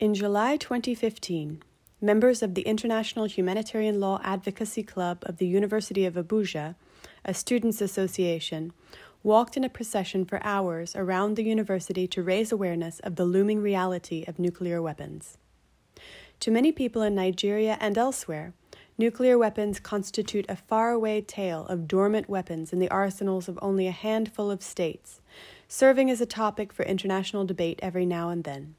In July 2015, members of the International Humanitarian Law Advocacy Club of the University of Abuja, a students' association, walked in a procession for hours around the university to raise awareness of the looming reality of nuclear weapons. To many people in Nigeria and elsewhere, nuclear weapons constitute a faraway tale of dormant weapons in the arsenals of only a handful of states, serving as a topic for international debate every now and then.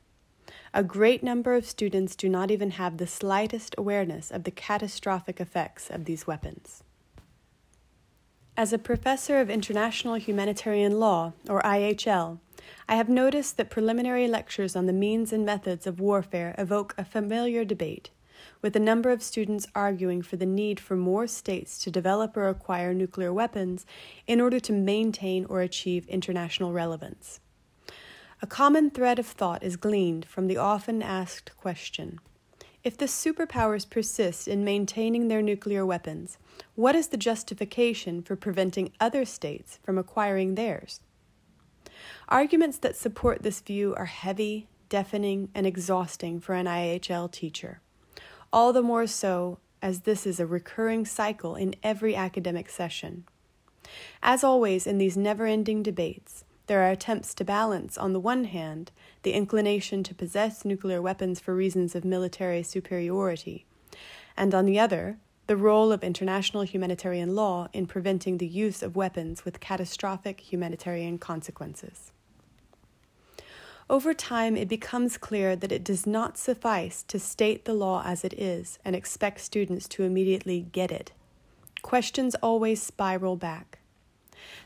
A great number of students do not even have the slightest awareness of the catastrophic effects of these weapons. As a professor of international humanitarian law, or IHL, I have noticed that preliminary lectures on the means and methods of warfare evoke a familiar debate, with a number of students arguing for the need for more states to develop or acquire nuclear weapons in order to maintain or achieve international relevance. A common thread of thought is gleaned from the often asked question If the superpowers persist in maintaining their nuclear weapons, what is the justification for preventing other states from acquiring theirs? Arguments that support this view are heavy, deafening, and exhausting for an IHL teacher. All the more so as this is a recurring cycle in every academic session. As always in these never ending debates, there are attempts to balance, on the one hand, the inclination to possess nuclear weapons for reasons of military superiority, and on the other, the role of international humanitarian law in preventing the use of weapons with catastrophic humanitarian consequences. Over time, it becomes clear that it does not suffice to state the law as it is and expect students to immediately get it. Questions always spiral back.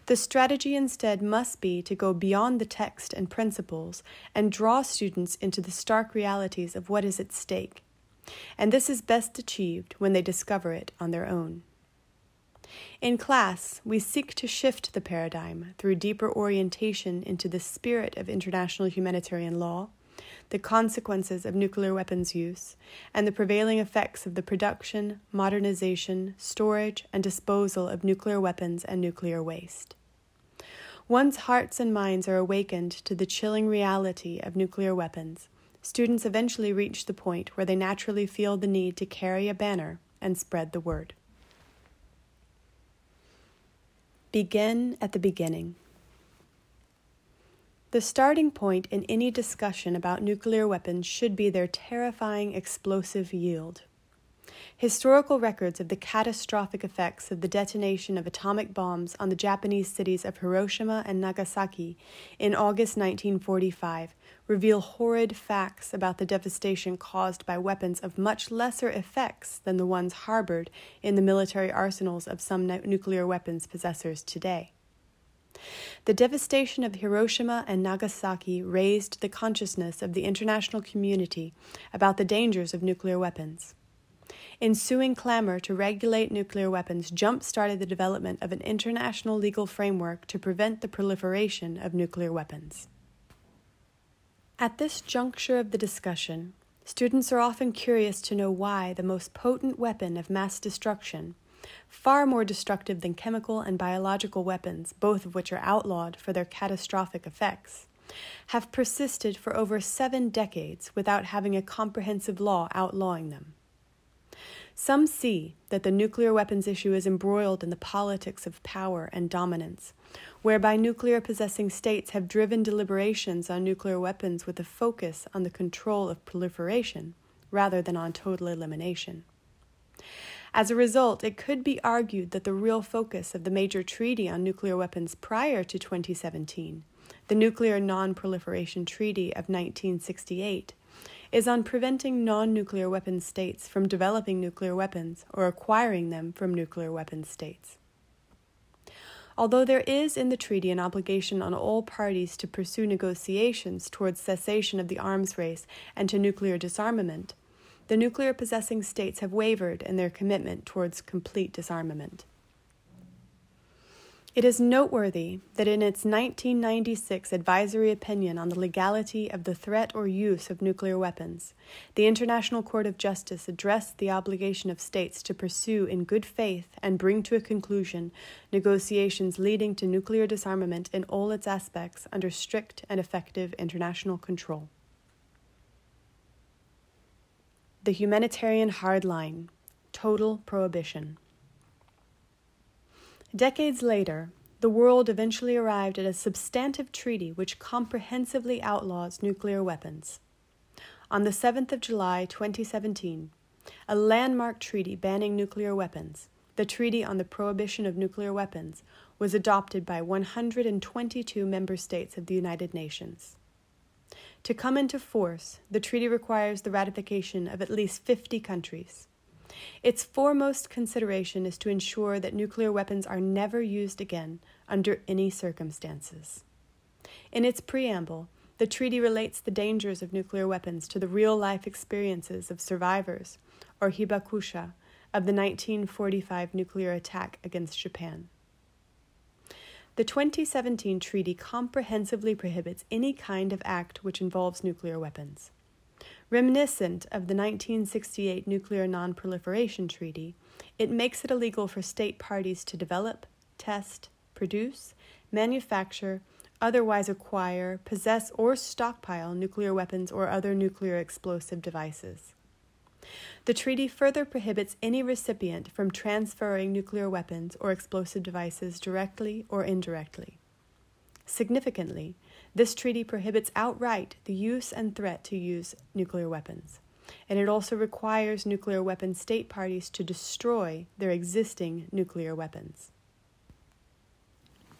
The strategy instead must be to go beyond the text and principles and draw students into the stark realities of what is at stake. And this is best achieved when they discover it on their own. In class, we seek to shift the paradigm through deeper orientation into the spirit of international humanitarian law the consequences of nuclear weapons use, and the prevailing effects of the production, modernization, storage, and disposal of nuclear weapons and nuclear waste. Once hearts and minds are awakened to the chilling reality of nuclear weapons, students eventually reach the point where they naturally feel the need to carry a banner and spread the word. Begin at the beginning. The starting point in any discussion about nuclear weapons should be their terrifying explosive yield. Historical records of the catastrophic effects of the detonation of atomic bombs on the Japanese cities of Hiroshima and Nagasaki in August 1945 reveal horrid facts about the devastation caused by weapons of much lesser effects than the ones harbored in the military arsenals of some nuclear weapons possessors today. The devastation of Hiroshima and Nagasaki raised the consciousness of the international community about the dangers of nuclear weapons. Ensuing clamor to regulate nuclear weapons jump started the development of an international legal framework to prevent the proliferation of nuclear weapons. At this juncture of the discussion, students are often curious to know why the most potent weapon of mass destruction, far more destructive than chemical and biological weapons, both of which are outlawed for their catastrophic effects, have persisted for over seven decades without having a comprehensive law outlawing them. Some see that the nuclear weapons issue is embroiled in the politics of power and dominance, whereby nuclear possessing states have driven deliberations on nuclear weapons with a focus on the control of proliferation rather than on total elimination. As a result, it could be argued that the real focus of the major treaty on nuclear weapons prior to 2017, the Nuclear Non Proliferation Treaty of 1968, is on preventing non nuclear weapon states from developing nuclear weapons or acquiring them from nuclear weapon states. Although there is in the treaty an obligation on all parties to pursue negotiations towards cessation of the arms race and to nuclear disarmament, the nuclear possessing states have wavered in their commitment towards complete disarmament. It is noteworthy that in its 1996 advisory opinion on the legality of the threat or use of nuclear weapons, the International Court of Justice addressed the obligation of states to pursue in good faith and bring to a conclusion negotiations leading to nuclear disarmament in all its aspects under strict and effective international control. The humanitarian hard line, total prohibition. Decades later, the world eventually arrived at a substantive treaty which comprehensively outlaws nuclear weapons. On the 7th of July 2017, a landmark treaty banning nuclear weapons, the Treaty on the Prohibition of Nuclear Weapons, was adopted by 122 member states of the United Nations. To come into force, the treaty requires the ratification of at least 50 countries. Its foremost consideration is to ensure that nuclear weapons are never used again under any circumstances. In its preamble, the treaty relates the dangers of nuclear weapons to the real life experiences of survivors, or hibakusha, of the 1945 nuclear attack against Japan. The 2017 treaty comprehensively prohibits any kind of act which involves nuclear weapons. Reminiscent of the 1968 Nuclear Nonproliferation Treaty, it makes it illegal for state parties to develop, test, produce, manufacture, otherwise acquire, possess, or stockpile nuclear weapons or other nuclear explosive devices. The treaty further prohibits any recipient from transferring nuclear weapons or explosive devices directly or indirectly. Significantly, this treaty prohibits outright the use and threat to use nuclear weapons, and it also requires nuclear weapon state parties to destroy their existing nuclear weapons.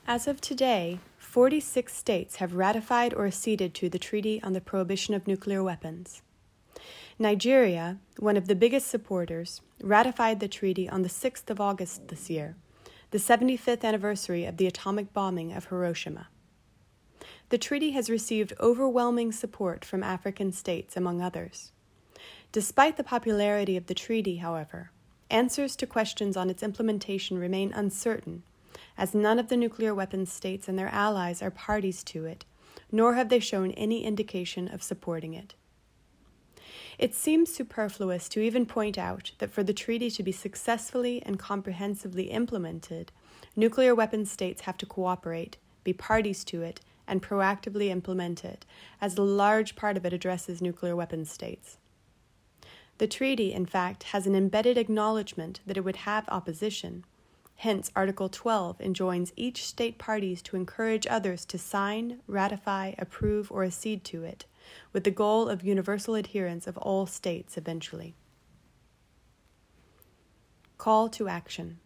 As of today, 46 states have ratified or acceded to the Treaty on the Prohibition of Nuclear Weapons. Nigeria, one of the biggest supporters, ratified the treaty on the 6th of August this year, the 75th anniversary of the atomic bombing of Hiroshima. The treaty has received overwhelming support from African states, among others. Despite the popularity of the treaty, however, answers to questions on its implementation remain uncertain, as none of the nuclear weapons states and their allies are parties to it, nor have they shown any indication of supporting it. It seems superfluous to even point out that for the treaty to be successfully and comprehensively implemented, nuclear weapons states have to cooperate, be parties to it, and proactively implement it, as a large part of it addresses nuclear weapons states. The treaty, in fact, has an embedded acknowledgement that it would have opposition. Hence, Article 12 enjoins each state parties to encourage others to sign, ratify, approve, or accede to it, with the goal of universal adherence of all states eventually. Call to action.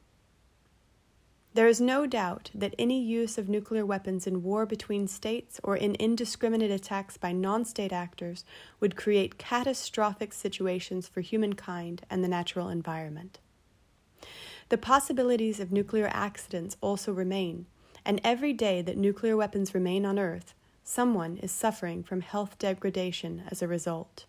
There is no doubt that any use of nuclear weapons in war between states or in indiscriminate attacks by non state actors would create catastrophic situations for humankind and the natural environment. The possibilities of nuclear accidents also remain, and every day that nuclear weapons remain on Earth, someone is suffering from health degradation as a result.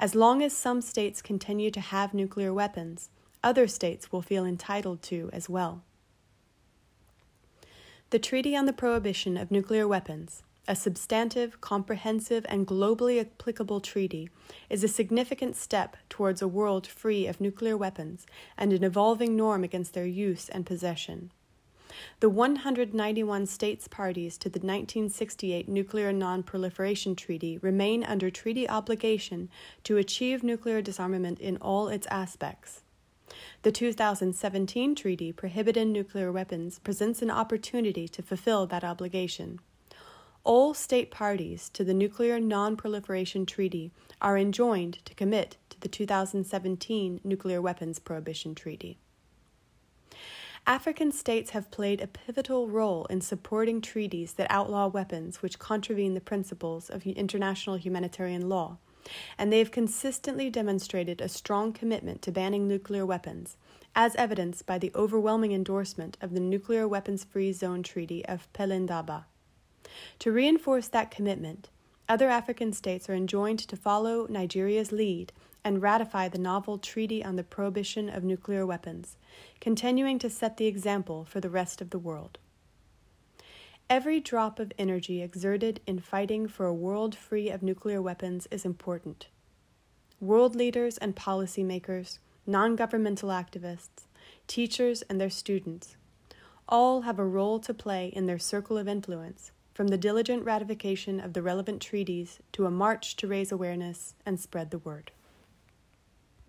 As long as some states continue to have nuclear weapons, other states will feel entitled to as well. The Treaty on the Prohibition of Nuclear Weapons, a substantive, comprehensive, and globally applicable treaty, is a significant step towards a world free of nuclear weapons and an evolving norm against their use and possession. The 191 states parties to the 1968 Nuclear Non-Proliferation Treaty remain under treaty obligation to achieve nuclear disarmament in all its aspects. The 2017 treaty prohibiting nuclear weapons presents an opportunity to fulfill that obligation. All state parties to the Nuclear Non Proliferation Treaty are enjoined to commit to the 2017 Nuclear Weapons Prohibition Treaty. African states have played a pivotal role in supporting treaties that outlaw weapons which contravene the principles of international humanitarian law and they have consistently demonstrated a strong commitment to banning nuclear weapons, as evidenced by the overwhelming endorsement of the Nuclear Weapons Free Zone Treaty of Pelindaba. To reinforce that commitment, other African states are enjoined to follow Nigeria's lead and ratify the novel Treaty on the Prohibition of Nuclear Weapons, continuing to set the example for the rest of the world. Every drop of energy exerted in fighting for a world free of nuclear weapons is important. World leaders and policymakers, non governmental activists, teachers and their students all have a role to play in their circle of influence, from the diligent ratification of the relevant treaties to a march to raise awareness and spread the word.